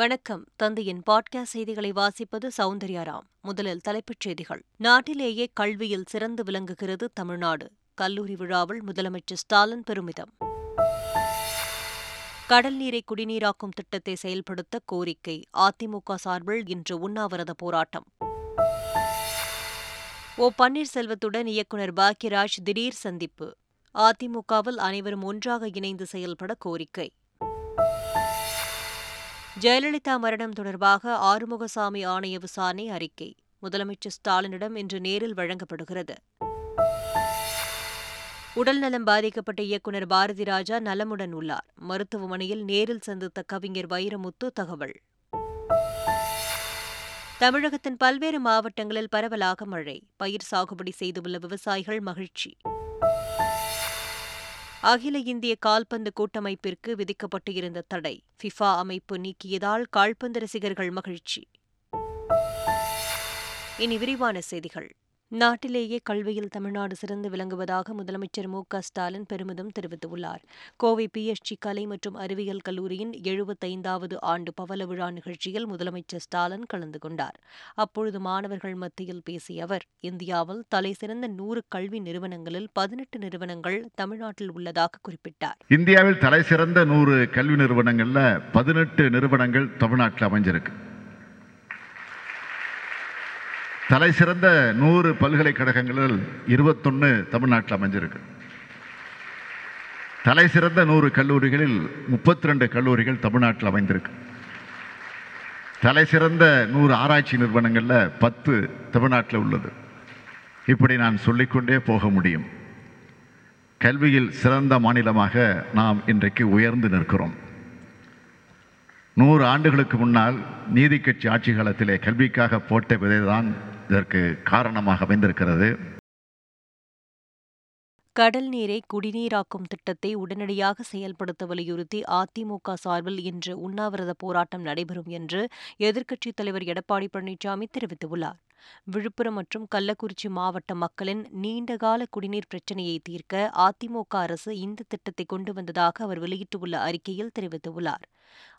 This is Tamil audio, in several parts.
வணக்கம். தந்தையின் பாட்காஸ்ட் செய்திகளை வாசிப்பது சௌந்தர்யாராம் முதலில் தலைப்புச் செய்திகள். நாட்டிலேயே கல்வியில் சிறந்து விளங்குகிறது தமிழ்நாடு. கல்லூரி விழாவில் முதலமைச்சர் ஸ்டாலின் பெருமிதம். கடல் நீரை குடிநீராக்கும் திட்டத்தை செயல்படுத்த கோரிக்கை. அதிமுக சார்பில் இன்று உண்ணாவிரத போராட்டம். ஓ பன்னீர்செல்வத்துடன் இயக்குநர் பாக்யராஜ் திடீர் சந்திப்பு. அதிமுகவில் அனைவரும் ஒன்றாக இணைந்து செயல்பட கோரிக்கை. ஜெயலலிதா மரணம் தொடர்பாக ஆறுமுகசாமி ஆணைய விசாரணை அறிக்கை. முதலமைச்சர் ஸ்டாலினிடம் இன்று நேரில் வழங்கப்படுகிறது. உடல்நலம் பாதிக்கப்பட்ட இயக்குநர் பாரதி ராஜா நலமுடன் உள்ளார். மருத்துவமனையில் நேரில் சந்தித்த கவிஞர் வைரமுத்து தகவல். தமிழகத்தின் பல்வேறு மாவட்டங்களில் பரவலாக மழை. பயிர் சாகுபடி செய்துள்ள விவசாயிகள் மகிழ்ச்சி. அகில இந்திய கால்பந்து கூட்டமைப்பிற்கு விதிக்கப்பட்டு இருந்த தடை. ஃபிஃபா அமைப்பு நீக்கியதால் கால்பந்து ரசிகர்கள் மகிழ்ச்சி. இனி விரிவான செய்திகள். நாட்டிலேயே கல்வியில் தமிழ்நாடு சிறந்து விளங்குவதாக முதலமைச்சர் மு க ஸ்டாலின் பெருமிதம் தெரிவித்துள்ளார். கோவை பிஎஸ்ஜி கலை மற்றும் அறிவியல் கல்லூரியின் எழுபத்தைந்தாவது ஆண்டு பவள விழா நிகழ்ச்சியில் முதலமைச்சர் ஸ்டாலின் கலந்து கொண்டார். அப்பொழுது மாணவர்கள் மத்தியில் பேசிய அவர் இந்தியாவில் தலைசிறந்த நூறு கல்வி நிறுவனங்களில் பதினெட்டு நிறுவனங்கள் தமிழ்நாட்டில் உள்ளதாக குறிப்பிட்டார். இந்தியாவில் தலை சிறந்த நூறு கல்வி நிறுவனங்களில் பதினெட்டு நிறுவனங்கள் தமிழ்நாட்டில் அமைஞ்சிருக்கு. தலை சிறந்த நூறு பல்கலைக்கழகங்களில் இருபத்தொன்று தமிழ்நாட்டில் அமைஞ்சிருக்கு. தலை சிறந்த நூறு கல்லூரிகளில் முப்பத்தி ரெண்டு கல்லூரிகள் தமிழ்நாட்டில் அமைந்திருக்கு. தலை சிறந்த நூறு ஆராய்ச்சி நிறுவனங்களில் பத்து தமிழ்நாட்டில் உள்ளது. இப்படி நான் சொல்லிக்கொண்டே போக முடியும். கல்வியில் சிறந்த மாநிலமாக நாம் இன்றைக்கு உயர்ந்து நிற்கிறோம். நூறு ஆண்டுகளுக்கு முன்னால் நீதி கட்சி ஆட்சி காலத்திலே கல்விக்காக போட்ட விதைதான் இதற்கு காரணமாக அமைந்திருக்கிறது. கடல் நீரை குடிநீராக்கும் திட்டத்தை உடனடியாக செயல்படுத்த வலியுறுத்தி அதிமுக சார்பில் இன்று உண்ணாவிரத போராட்டம் நடைபெறும் என்று எதிர்க்கட்சித் தலைவர் எடப்பாடி பழனிசாமி தெரிவித்துள்ளார். விழுப்புரம் மற்றும் கள்ளக்குறிச்சி மாவட்ட மக்களின் நீண்டகால குடிநீர் பிரச்சினையை தீர்க்க அதிமுக அரசு இந்த திட்டத்தை கொண்டு வந்ததாக அவர் வெளியிட்டுள்ள அறிக்கையில் தெரிவித்துள்ளார்.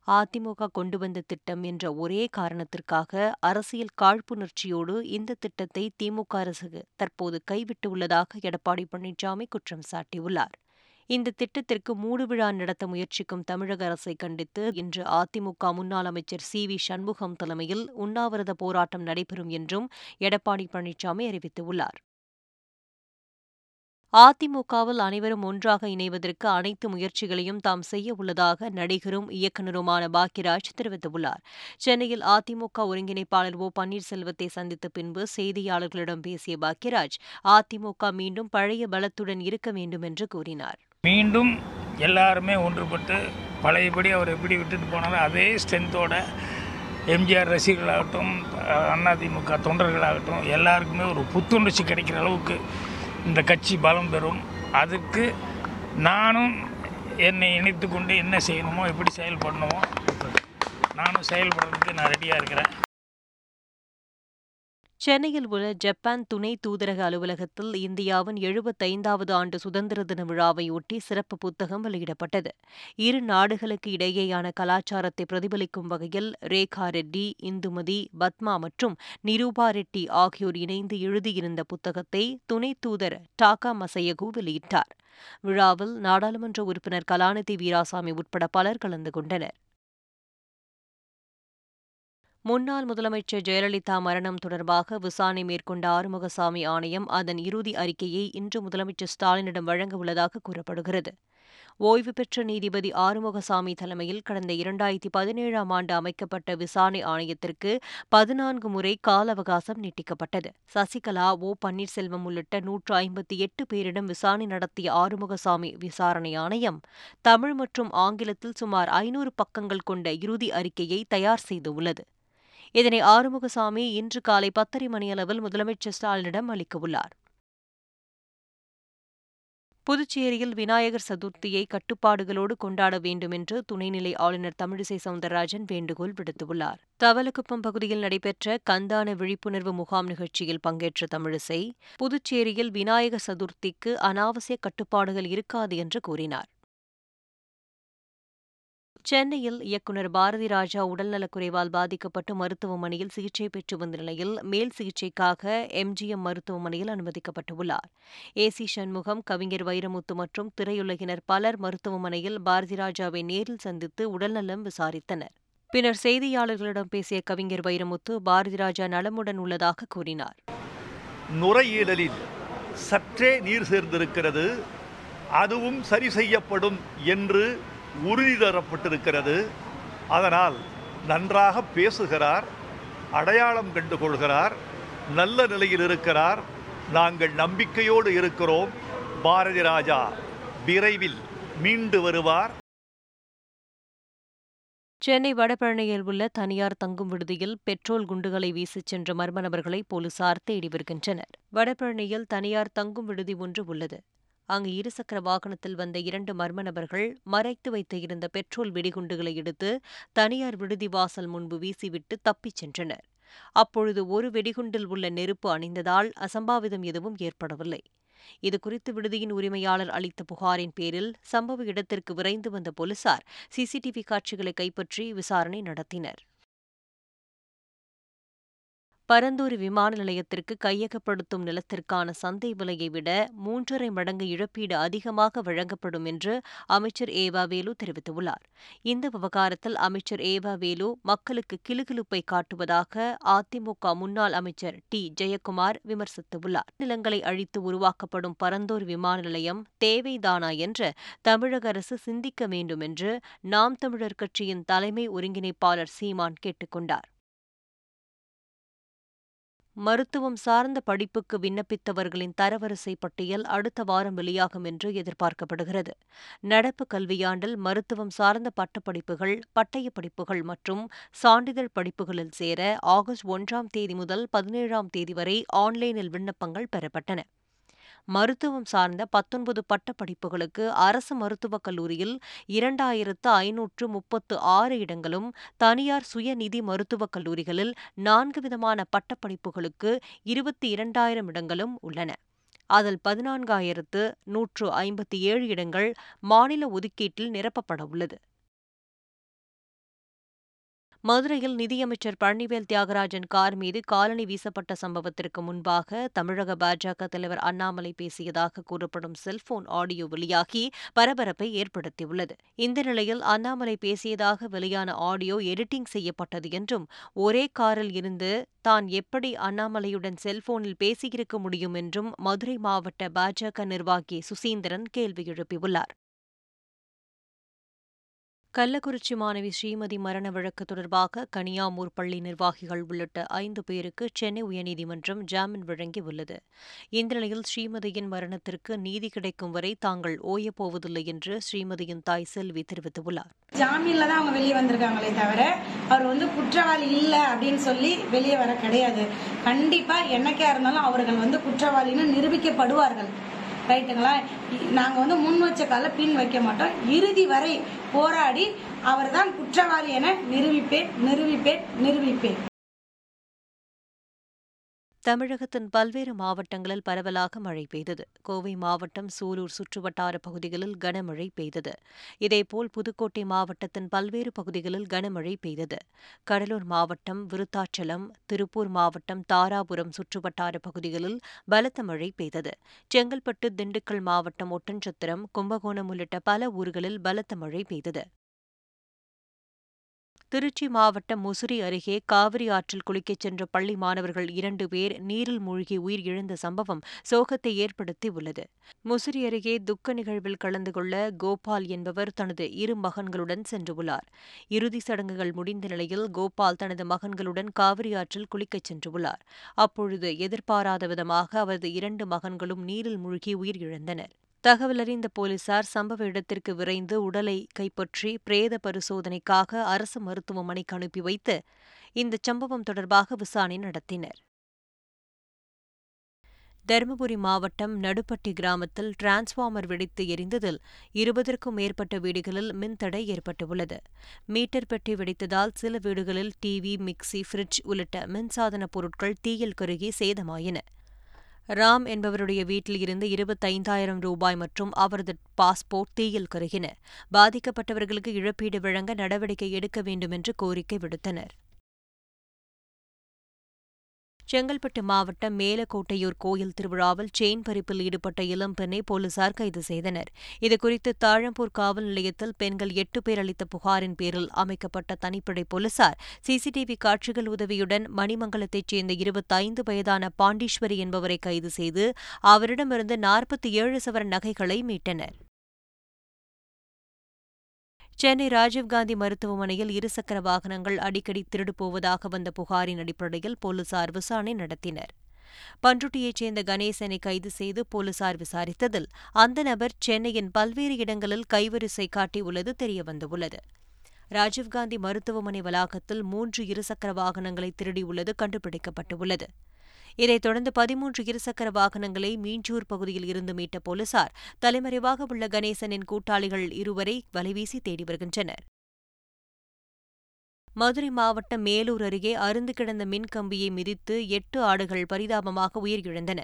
அதிமுக கொண்டு வந்த திட்டம் என்ற ஒரே காரணத்திற்காக அரசியல் காழ்ப்புணர்ச்சியோடு இந்த திட்டத்தை திமுக அரசு தற்போது கைவிட்டுள்ளதாக எடப்பாடி பழனிசாமி குற்றம் சாட்டியுள்ளார். இந்த திட்டத்திற்கு மூடுவிழா நடத்த முயற்சிக்கும் தமிழக அரசை கண்டித்து இன்று அதிமுக முன்னாள் அமைச்சர் சி வி சண்முகம் தலைமையில் உண்ணாவிரத போராட்டம் நடைபெறும் என்றும் எடப்பாடி பழனிசாமி அறிவித்துள்ளார். அதிமுகவில் அனைவரும் ஒன்றாக இணைவதற்கு அனைத்து முயற்சிகளையும் தாம் செய்ய உள்ளதாக நடிகரும் இயக்குநருமான பாக்யராஜ் தெரிவித்துள்ளார். சென்னையில் அதிமுக ஒருங்கிணைப்பாளர் ஓ பன்னீர்செல்வத்தை சந்தித்த பின்பு செய்தியாளர்களிடம் பேசிய பாக்யராஜ் அதிமுக மீண்டும் பழைய பலத்துடன் இருக்க வேண்டும் என்று கூறினார். மீண்டும் எல்லாருமே ஒன்றுபட்டு பழையபடி அவர் எப்படி விட்டுட்டு போனாரோ அதே ஸ்ட்ரென்த்தோட எம்ஜிஆர் ரசிகர்களாகட்டும் அதிமுக தொண்டர்களாகட்டும் எல்லாருக்குமே ஒரு புத்துணர்ச்சி கிடைக்கிற அளவுக்கு இந்த கட்சி பலம் பெறும். அதுக்கு நானும் என்னை இணைத்து கொண்டு என்ன செய்யணுமோ எப்படி செயல்படணுமோ நானும் செயல்படுறதுக்கு நான் ரெடியாக இருக்கிறேன். சென்னையில் உள்ள ஜப்பான் துணை தூதரக அலுவலகத்தில் இந்தியாவின் எழுபத்தைந்தாவது ஆண்டு சுதந்திர தின விழாவையொட்டி சிறப்பு புத்தகம் வெளியிடப்பட்டது. இரு நாடுகளுக்கு இடையேயான கலாச்சாரத்தை பிரதிபலிக்கும் வகையில் ரேகா ரெட்டி இந்துமதி பத்மா மற்றும் நிரூபா ரெட்டி ஆகியோர் இணைந்து எழுதியிருந்த புத்தகத்தை துணை தூதர் டாகா மசையகு வெளியிட்டார். விழாவில் நாடாளுமன்ற உறுப்பினர் கலாநிதி வீராசாமி உட்பட பலர் கலந்து கொண்டனர். முன்னாள் முதலமைச்சர் ஜெயலலிதா மரணம் தொடர்பாக விசாரணை மேற்கொண்ட ஆறுமுகசாமி ஆணையம் அதன் இறுதி அறிக்கையை இன்று முதலமைச்சர் ஸ்டாலினிடம் வழங்க உள்ளதாக கூறப்படுகிறது. ஓய்வு பெற்ற நீதிபதி ஆறுமுகசாமி தலைமையில் கடந்த இரண்டாயிரத்தி பதினேழாம் ஆண்டு அமைக்கப்பட்ட விசாரணை ஆணையத்திற்கு பதினான்கு முறை கால அவகாசம் நீட்டிக்கப்பட்டது. சசிகலா ஓ. பன்னீர்செல்வம் உள்ளிட்ட நூற்று ஐம்பத்தி எட்டு பேரிடம் விசாரணை நடத்திய ஆறுமுகசாமி விசாரணை ஆணையம் தமிழ் மற்றும் ஆங்கிலத்தில் சுமார் ஐநூறு பக்கங்கள் கொண்ட இறுதி அறிக்கையை தயார் செய்துள்ளது. இதனை ஆறுமுகசாமி இன்று காலை பத்தரை மணியளவில் முதலமைச்சர் ஸ்டாலினிடம் அளிக்கவுள்ளார். புதுச்சேரியில் விநாயகர் சதுர்த்தியை கட்டுப்பாடுகளோடு கொண்டாட வேண்டும் என்று துணைநிலை ஆளுநர் தமிழிசை சவுந்தரராஜன் வேண்டுகோள் விடுத்துள்ளார். தவலக்குப்பம் பகுதியில் நடைபெற்ற கந்தான விழிப்புணர்வு முகாம் நிகழ்ச்சியில் பங்கேற்ற தமிழிசை புதுச்சேரியில் விநாயகர் சதுர்த்திக்கு அனாவசிய கட்டுப்பாடுகள் இருக்காது என்று கூறினார். சென்னையில் இயக்குநர் பாரதி ராஜா உடல்நலக்குறைவால் பாதிக்கப்பட்டு மருத்துவமனையில் சிகிச்சை பெற்று வந்த நிலையில் மேல் சிகிச்சைக்காக எம்ஜிஎம் மருத்துவமனையில் அனுமதிக்கப்பட்டுள்ளார். ஏ சி சண்முகம் கவிஞர் வைரமுத்து மற்றும் திரையுலகினர் பலர் மருத்துவமனையில் பாரதி ராஜாவை நேரில் சந்தித்து உடல்நலம் விசாரித்தனர். பின்னர் செய்தியாளர்களிடம் பேசிய கவிஞர் வைரமுத்து பாரதி ராஜா நலமுடன் உள்ளதாக கூறினார். நுரையீரலில் சற்றே நீர் சேர்ந்திருக்கிறது. அதுவும் சரி செய்யப்படும் என்று உறுதி தரப்பட்டிருக்கிறது. அதனால் நன்றாக பேசுகிறார் அடையாளம் கண்டு கொள்கிறார் நல்ல நிலையில் இருக்கிறார். நாங்கள் நம்பிக்கையோடு இருக்கிறோம். பாரதி ராஜா விரைவில் மீண்டு வருவார். சென்னை வடபழனியில் உள்ள தனியார் தங்கும் விடுதியில் பெட்ரோல் குண்டுகளை வீசிச் சென்ற மர்ம நபர்களை போலீசார் தேடி வருகின்றனர். வடபழனியில் தனியார் தங்கும் விடுதி ஒன்று உள்ளது. அங்கு இருசக்கர வாகனத்தில் வந்த இரண்டு மர்ம நபர்கள் மறைத்து வைத்து இருந்த பெட்ரோல் வெடிகுண்டுகளை எடுத்து தனியார் விடுதி வாசல் முன்பு வீசிவிட்டு தப்பிச் சென்றனர். அப்பொழுது ஒரு வெடிகுண்டில் உள்ள நெருப்பு அணிந்ததால் அசம்பாவிதம் எதுவும் ஏற்படவில்லை. இதுகுறித்து விடுதியின் உரிமையாளர் அளித்த புகாரின் பேரில் சம்பவ இடத்திற்கு விரைந்து வந்த போலீசார் சிசிடிவி காட்சிகளை கைப்பற்றி விசாரணை நடத்தினர். பரந்தூர் விமான நிலையத்திற்கு கையகப்படுத்தும் நிலத்திற்கான சந்தை விலையை விட மூன்றரை மடங்கு இழப்பீடு அதிகமாக வழங்கப்படும் என்று அமைச்சர் ஏவா வேலு தெரிவித்துள்ளார். இந்த விவகாரத்தில் அமைச்சர் ஏவா வேலு மக்களுக்கு கிலுகிலுப்பை காட்டுவதாக அதிமுக முன்னாள் அமைச்சர் டி. ஜெயக்குமார் விமர்சித்துள்ளார். நிலங்களை அழித்து உருவாக்கப்படும் பரந்தூர் விமான நிலையம் தேவைதானா என்று தமிழக அரசு சிந்திக்க வேண்டும் என்று நாம் தமிழர் கட்சியின் தலைமை ஒருங்கிணைப்பாளர் சீமான் கேட்டுக் கொண்டார் மருத்துவம் சார்ந்த படிப்புக்கு விண்ணப்பித்தவர்களின் தரவரிசை பட்டியல் அடுத்த வாரம் வெளியாகும் என்று எதிர்பார்க்கப்படுகிறது. நடப்பு கல்வியாண்டில் மருத்துவம் சார்ந்த பட்டப்படிப்புகள் பட்டய படிப்புகள் மற்றும் சான்றிதழ் படிப்புகளில் சேர ஆகஸ்ட் ஒன்றாம் தேதி முதல் பதினேழாம் தேதி வரை ஆன்லைனில் விண்ணப்பங்கள் பெறப்பட்டன. மருத்துவம் சார்ந்த பத்தொன்பது பட்டப்படிப்புகளுக்கு அரசு மருத்துவக் கல்லூரியில் இரண்டாயிரத்து ஐநூற்று முப்பத்து ஆறு இடங்களும் தனியார் சுயநிதி மருத்துவக் கல்லூரிகளில் நான்கு விதமான பட்டப்படிப்புகளுக்கு இருபத்தி இரண்டாயிரம் இடங்களும் உள்ளன. அதில் பதினான்காயிரத்து நூற்று ஐம்பத்தி ஏழு இடங்கள் மாநில ஒதுக்கீட்டில் நிரப்பப்பட உள்ளது மதுரையில் நிதியமைச்சர் பழனிவேல் தியாகராஜன் கார் மீது காலணி வீசப்பட்ட சம்பவத்திற்கு முன்பாக தமிழக பாஜக தலைவர் அண்ணாமலை பேசியதாக கூறப்படும் செல்போன் ஆடியோ வெளியாகி பரபரப்பை ஏற்படுத்தியுள்ளது. இந்த நிலையில் அண்ணாமலை பேசியதாக வெளியான ஆடியோ எடிட்டிங் செய்யப்பட்டது என்றும் ஒரே காரில் இருந்து தான் எப்படி அண்ணாமலையுடன் செல்போனில் பேசியிருக்க முடியும் என்றும் மதுரை மாவட்ட பாஜக நிர்வாகி சுசீந்திரன் கேள்வி எழுப்பியுள்ளார். கள்ளக்குறிச்சி மாணவி ஸ்ரீமதி மரண வழக்கு தொடர்பாக கனியாமூர் பள்ளி நிர்வாகிகள் உள்ளிட்ட ஐந்து பேருக்கு சென்னை உயர்நீதிமன்றம் ஜாமீன் வழங்கியுள்ளது இந்த நிலையில் ஸ்ரீமதியின் மரணத்திற்கு நீதி கிடைக்கும் வரை தாங்கள் ஓயப்போவதில்லை என்று ஸ்ரீமதியின் தாய் செல்வி தெரிவித்துள்ளார். ஜாமீன்ல தான் அவங்க வெளியே வந்திருக்காங்களே தவிர அவர் வந்து குற்றவாளி இல்லை அப்படின்னு சொல்லி வெளியே வர கிடையாது. கண்டிப்பா என்னக்கா இருந்தாலும் அவர்கள் வந்து குற்றவாளின்னு நிரூபிக்கப்படுவார்கள். ரைட்டுங்களா? நாங்கள் வந்து முன் வச்ச கால பின் வைக்க மாட்டோம். இறுதி வரை போராடி அவர்தான் குற்றவாளி என நிரூபிப்பேன் நிரூபிப்பேன் நிரூபிப்பேன். தமிழகத்தின் பல்வேறு மாவட்டங்களில் பரவலாக மழை பெய்தது. கோவை மாவட்டம் சூலூர் சுற்றுவட்டார பகுதிகளில் கனமழை பெய்தது. இதேபோல் புதுக்கோட்டை மாவட்டத்தின் பல்வேறு பகுதிகளில் கனமழை பெய்தது. கடலூர் மாவட்டம் விருத்தாச்சலம் திருப்பூர் மாவட்டம் தாராபுரம் சுற்றுவட்டார பகுதிகளில் பலத்த மழை பெய்தது. செங்கல்பட்டு திண்டுக்கல் மாவட்டம் ஒட்டன்சத்திரம் கும்பகோணம் உள்ளிட்ட பல ஊர்களில் பலத்த மழை பெய்தது. திருச்சி மாவட்டம் முசிறி அருகே காவிரி ஆற்றில் குளிக்கச் சென்ற பள்ளி மாணவர்கள் இரண்டு பேர் நீரில் மூழ்கி உயிரிழந்த சம்பவம் சோகத்தை ஏற்படுத்தி உள்ளது. முசிறி அருகே துக்க நிகழ்வில் கலந்து கொள்ள கோபால் என்பவர் தனது இரு மகன்களுடன் சென்றுள்ளார் இறுதி சடங்குகள் முடிந்த நிலையில் கோபால் தனது மகன்களுடன் காவிரி ஆற்றில் குளிக்கச் சென்றுள்ளார் அப்பொழுது எதிர்பாராத விதமாக அவரது இரண்டு மகன்களும் நீரில் மூழ்கி உயிரிழந்தனர் தகவலறிந்த போலீசார் சம்பவ இடத்திற்கு விரைந்து உடலை கைப்பற்றி பிரேத பரிசோதனைக்காக அரசு மருத்துவமனைக்கு அனுப்பி வைத்து இந்த சம்பவம் தொடர்பாக விசாரணை நடத்தினர். தருமபுரி மாவட்டம் நடுப்பட்டி கிராமத்தில் டிரான்ஸ்பார்மர் வெடித்து எரிந்ததில் இருபதற்கும் மேற்பட்ட வீடுகளில் மின்தடை ஏற்பட்டுள்ளது. மீட்டர் பெட்டி வெடித்ததால் சில வீடுகளில் டிவி மிக்சி ஃபிரிட்ஜ் உள்ளிட்ட மின்சாதன பொருட்கள் தீயில் கருகி சேதமாயின. ராம் என்பவருடைய வீட்டில் இருந்து இருபத்தைந்தாயிரம் ரூபாய் மற்றும் அவரது பாஸ்போர்ட் தீயில் கருகின. பாதிக்கப்பட்டவர்களுக்கு இழப்பீடு வழங்க நடவடிக்கை எடுக்க வேண்டும் என்று கோரிக்கை விடுத்தனர். செங்கல்பட்டு மாவட்டம் மேலக்கோட்டையூர் கோயில் திருவிழாவில் செயின் பறிப்பில் ஈடுபட்ட இளம்பெண்ணை போலீசார் கைது செய்தனர். இதுகுறித்து தாழம்பூர் காவல் நிலையத்தில் பெண்கள் எட்டு பேர் அளித்த புகாரின் பேரில் அமைக்கப்பட்ட தனிப்படை போலீசார் சிசிடிவி காட்சிகள் உதவியுடன் மணிமங்கலத்தைச் சேர்ந்த இருபத்தைந்து வயதான பாண்டீஸ்வரி என்பவரை கைது செய்து அவரிடமிருந்து நாற்பத்தி ஏழு சவரன் நகைகளை மீட்டனர். சென்னை ராஜீவ்காந்தி மருத்துவமனையில் இருசக்கர வாகனங்கள் அடிக்கடி திருடு போவதாக வந்த புகாரின் அடிப்படையில் போலீசார் விசாரணை நடத்தினர். பன்ருட்டியைச் சேர்ந்த கணேசனை கைது செய்து போலீசார் விசாரித்ததில் அந்த நபர் சென்னையின் பல்வேறு இடங்களில் கைவரிசை காட்டியுள்ளது தெரியவந்துள்ளது. ராஜீவ்காந்தி மருத்துவமனை வளாகத்தில் மூன்று இருசக்கர வாகனங்களை திருடியுள்ளது கண்டுபிடிக்கப்பட்டுள்ளது. இதைத் தொடர்ந்து பதிமூன்று இருசக்கர வாகனங்களை மீஞ்சூர் பகுதியில் இருந்து மீட்ட போலீசார் தலைமறைவாக உள்ள கணேசனின் கூட்டாளிகள் இருவரை வலைவீசி தேடி வருகின்றனர். மதுரை மாவட்டம் மேலூர் அருகே அருந்து கிடந்த மின்கம்பியை மிதித்து எட்டு ஆடுகள் பரிதாபமாக உயிரிழந்தன.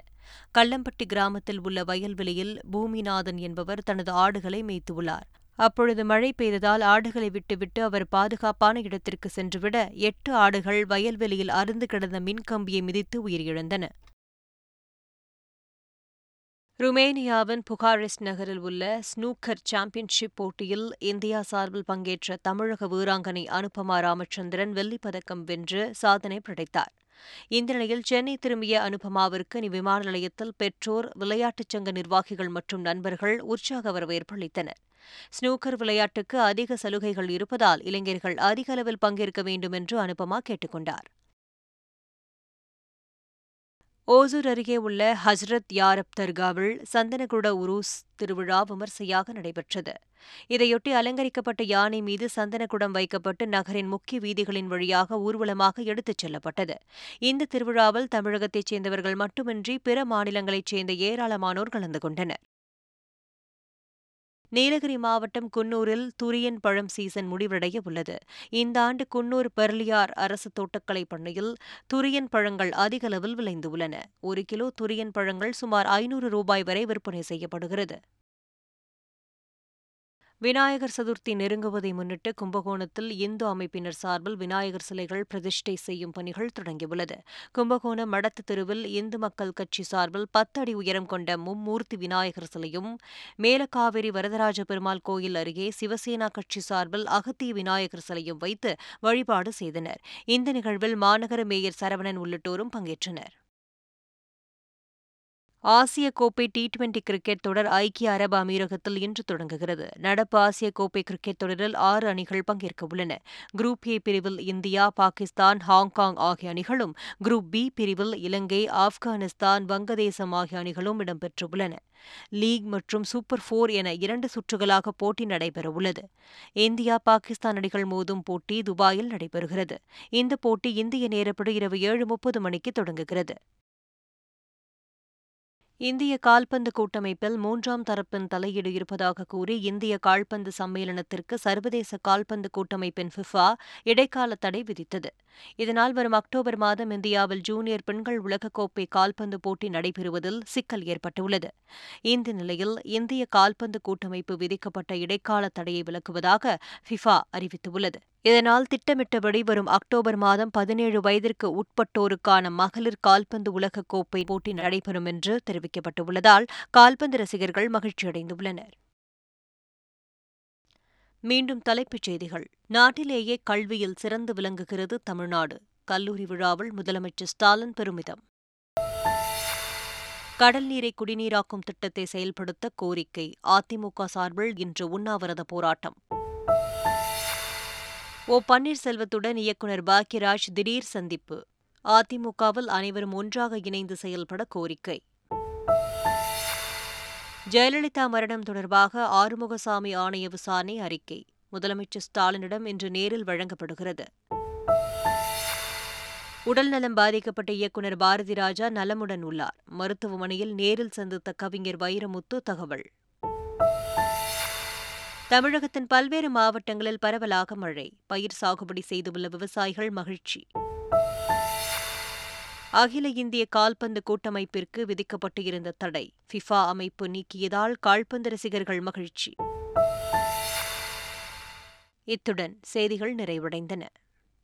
கள்ளம்பட்டி கிராமத்தில் உள்ள வயல்வெளியில் பூமிநாதன் என்பவர் தனது ஆடுகளை மேய்த்துள்ளார் அப்பொழுது மழை பெய்ததால் ஆடுகளை விட்டுவிட்டு அவர் பாதுகாப்பான இடத்திற்கு சென்றுவிட எட்டு ஆடுகள் வயல்வெளியில் அருந்து கிடந்த மின்கம்பியை மிதித்து உயிரிழந்தன. ருமேனியாவின் புகாரெஸ்ட் நகரில் உள்ள ஸ்னூக்கர் சாம்பியன்ஷிப் போட்டியில் இந்தியா சார்பில் பங்கேற்ற தமிழக வீராங்கனை அனுபமா ராமச்சந்திரன் வெள்ளிப் பதக்கம் வென்று சாதனை படைத்தார். இந்த நிலையில் சென்னை திரும்பிய அனுபமாவிற்கு விமான நிலையத்தில் பெற்றோர் விளையாட்டுச் சங்க நிர்வாகிகள் மற்றும் நண்பர்கள் உற்சாக வரவேற்பு அளித்தனர். ஸ்னூக்கர் விளையாட்டுக்கு அதிக சலுகைகள் இருப்பதால் இளைஞர்கள் அதிக அளவில் பங்கேற்க வேண்டும் என்று அனுபமா கேட்டுக்கொண்டார். ஓசூர் அருகே உள்ள ஹஸ்ரத் யாரப் தர்காவில் சந்தனகுட உருஸ் திருவிழா விமர்சையாக நடைபெற்றது. இதையொட்டி அலங்கரிக்கப்பட்ட யானை மீது சந்தனகுடம் வைக்கப்பட்டு நகரின் முக்கிய வீதிகளின் வழியாக ஊர்வலமாக எடுத்துச் செல்லப்பட்டது. இந்த திருவிழாவில் தமிழகத்தைச் சேர்ந்தவர்கள் மட்டுமின்றி பிற மாநிலங்களைச் சேர்ந்த ஏராளமானோர் கலந்து கொண்டனர். நீலகிரி மாவட்டம் குன்னூரில் துரியன் பழம் சீசன் முடிவடைய உள்ளது. இந்த ஆண்டு குன்னூர் பெர்லியார் அரசு தோட்டக்கலை பண்ணையில் துரியன் பழங்கள் அதிக அளவில் விளைந்துள்ளன ஒரு கிலோ துரியன் பழங்கள் சுமார் ஐநூறு ரூபாய் வரை விற்பனை செய்யப்படுகிறது. விநாயகர் சதுர்த்தி நெருங்குவதை முன்னிட்டு கும்பகோணத்தில் இந்து அமைப்பினர் சார்பில் விநாயகர் சிலைகள் பிரதிஷ்டை செய்யும் பணிகள் தொடங்கியுள்ளது. கும்பகோணம் மடத்து தெருவில் இந்து மக்கள் கட்சி சார்பில் பத்து அடி உயரம் கொண்ட மும்மூர்த்தி விநாயகர் சிலையும் மேலக்காவிரி வரதராஜ பெருமாள் கோயில் அருகே சிவசேனா கட்சி சார்பில் அகத்திய விநாயகர் சிலையும் வைத்து வழிபாடு செய்தனர். இந்த நிகழ்வில் மாநகர மேயர் சரவணன் உள்ளிட்டோரும் பங்கேற்றனர். ஆசிய கோப்பை டி டுவெண்டி கிரிக்கெட் தொடர் ஐக்கிய அரபு அமீரகத்தில் இன்று தொடங்குகிறது. நடப்பு ஆசிய கோப்பை கிரிக்கெட் தொடரில் ஆறு அணிகள் பங்கேற்க உள்ளன. குரூப் ஏ பிரிவில் இந்தியா பாகிஸ்தான் ஹாங்காங் ஆகிய அணிகளும் குரூப் பி பிரிவில் இலங்கை ஆப்கானிஸ்தான் வங்கதேசம் ஆகிய அணிகளும் இடம்பெற்றுள்ளன லீக் மற்றும் சூப்பர் போர் என இரண்டு சுற்றுகளாக போட்டி நடைபெறவுள்ளது இந்தியா பாகிஸ்தான் அணிகள் மோதும் போட்டி துபாயில் நடைபெறுகிறது. இந்த போட்டி இந்திய நேரப்படி இரவு ஏழு முப்பது மணிக்கு தொடங்குகிறது. இந்திய கால்பந்து கூட்டமைப்பில் மூன்றாம் தரப்பின் தலையீடு இருப்பதாக கூறி இந்திய கால்பந்து சம்மேளனத்திற்கு சர்வதேச கால்பந்து கூட்டமைப்பின் ஃபிஃபா இடைக்கால தடை விதித்தது. இதனால் வரும் அக்டோபர் மாதம் இந்தியாவில் ஜூனியர் பெண்கள் உலகக்கோப்பை கால்பந்து போட்டி நடைபெறுவதில் சிக்கல் ஏற்பட்டுள்ளது. இந்த நிலையில் இந்திய கால்பந்து கூட்டமைப்பு விதிக்கப்பட்ட இடைக்கால தடையை விலக்குவதாக ஃபிஃபா அறிவித்துள்ளது. இதனால் திட்டமிட்டபடி வரும் அக்டோபர் மாதம் பதினேழு வயதிற்கு உட்பட்டோருக்கான மகளிர் கால்பந்து உலகக்கோப்பை போட்டி நடைபெறும் என்று தெரிவிக்கப்பட்டுள்ளதால் கால்பந்து ரசிகர்கள் மகிழ்ச்சியடைந்துள்ளனர். மீண்டும் தலைப்புச் செய்திகள். நாட்டிலேயே கல்வியில் சிறந்து விளங்குகிறது தமிழ்நாடு. கல்லூரி விழாவில் முதலமைச்சர் ஸ்டாலின் பெருமிதம். கடல் நீரை குடிநீராக்கும் திட்டத்தை செயல்படுத்த கோரிக்கை. அதிமுக சார்பில் இன்று உண்ணாவிரத போராட்டம். ஓ பன்னீர்செல்வத்துடன் இயக்குநர் பாக்யராஜ் திடீர் சந்திப்பு. அதிமுகவில் அனைவரும் ஒன்றாக இணைந்து செயல்பட கோரிக்கை. ஜெயலலிதா மரணம் தொடர்பாக ஆறுமுகசாமி ஆணைய விசாரணை அறிக்கை. முதலமைச்சர் ஸ்டாலினிடம் இன்று நேரில் வழங்கப்படுகிறது. உடல்நலம் பாதிக்கப்பட்ட இயக்குநர் பாரதி ராஜா நலமுடன் உள்ளார். மருத்துவமனையில் நேரில் சந்தித்த கவிஞர் வைரமுத்து தகவல். தமிழகத்தின் பல்வேறு மாவட்டங்களில் பரவலாக மழை. பயிர் சாகுபடி செய்துள்ள விவசாயிகள் மகிழ்ச்சி. அகில இந்திய கால்பந்து கூட்டமைப்பிற்கு விதிக்கப்பட்டு இருந்த தடை. ஃபிஃபா அமைப்பு நீக்கியதால் கால்பந்து ரசிகர்கள் மகிழ்ச்சி. இத்துடன் செய்திகள் நிறைவடைந்தன.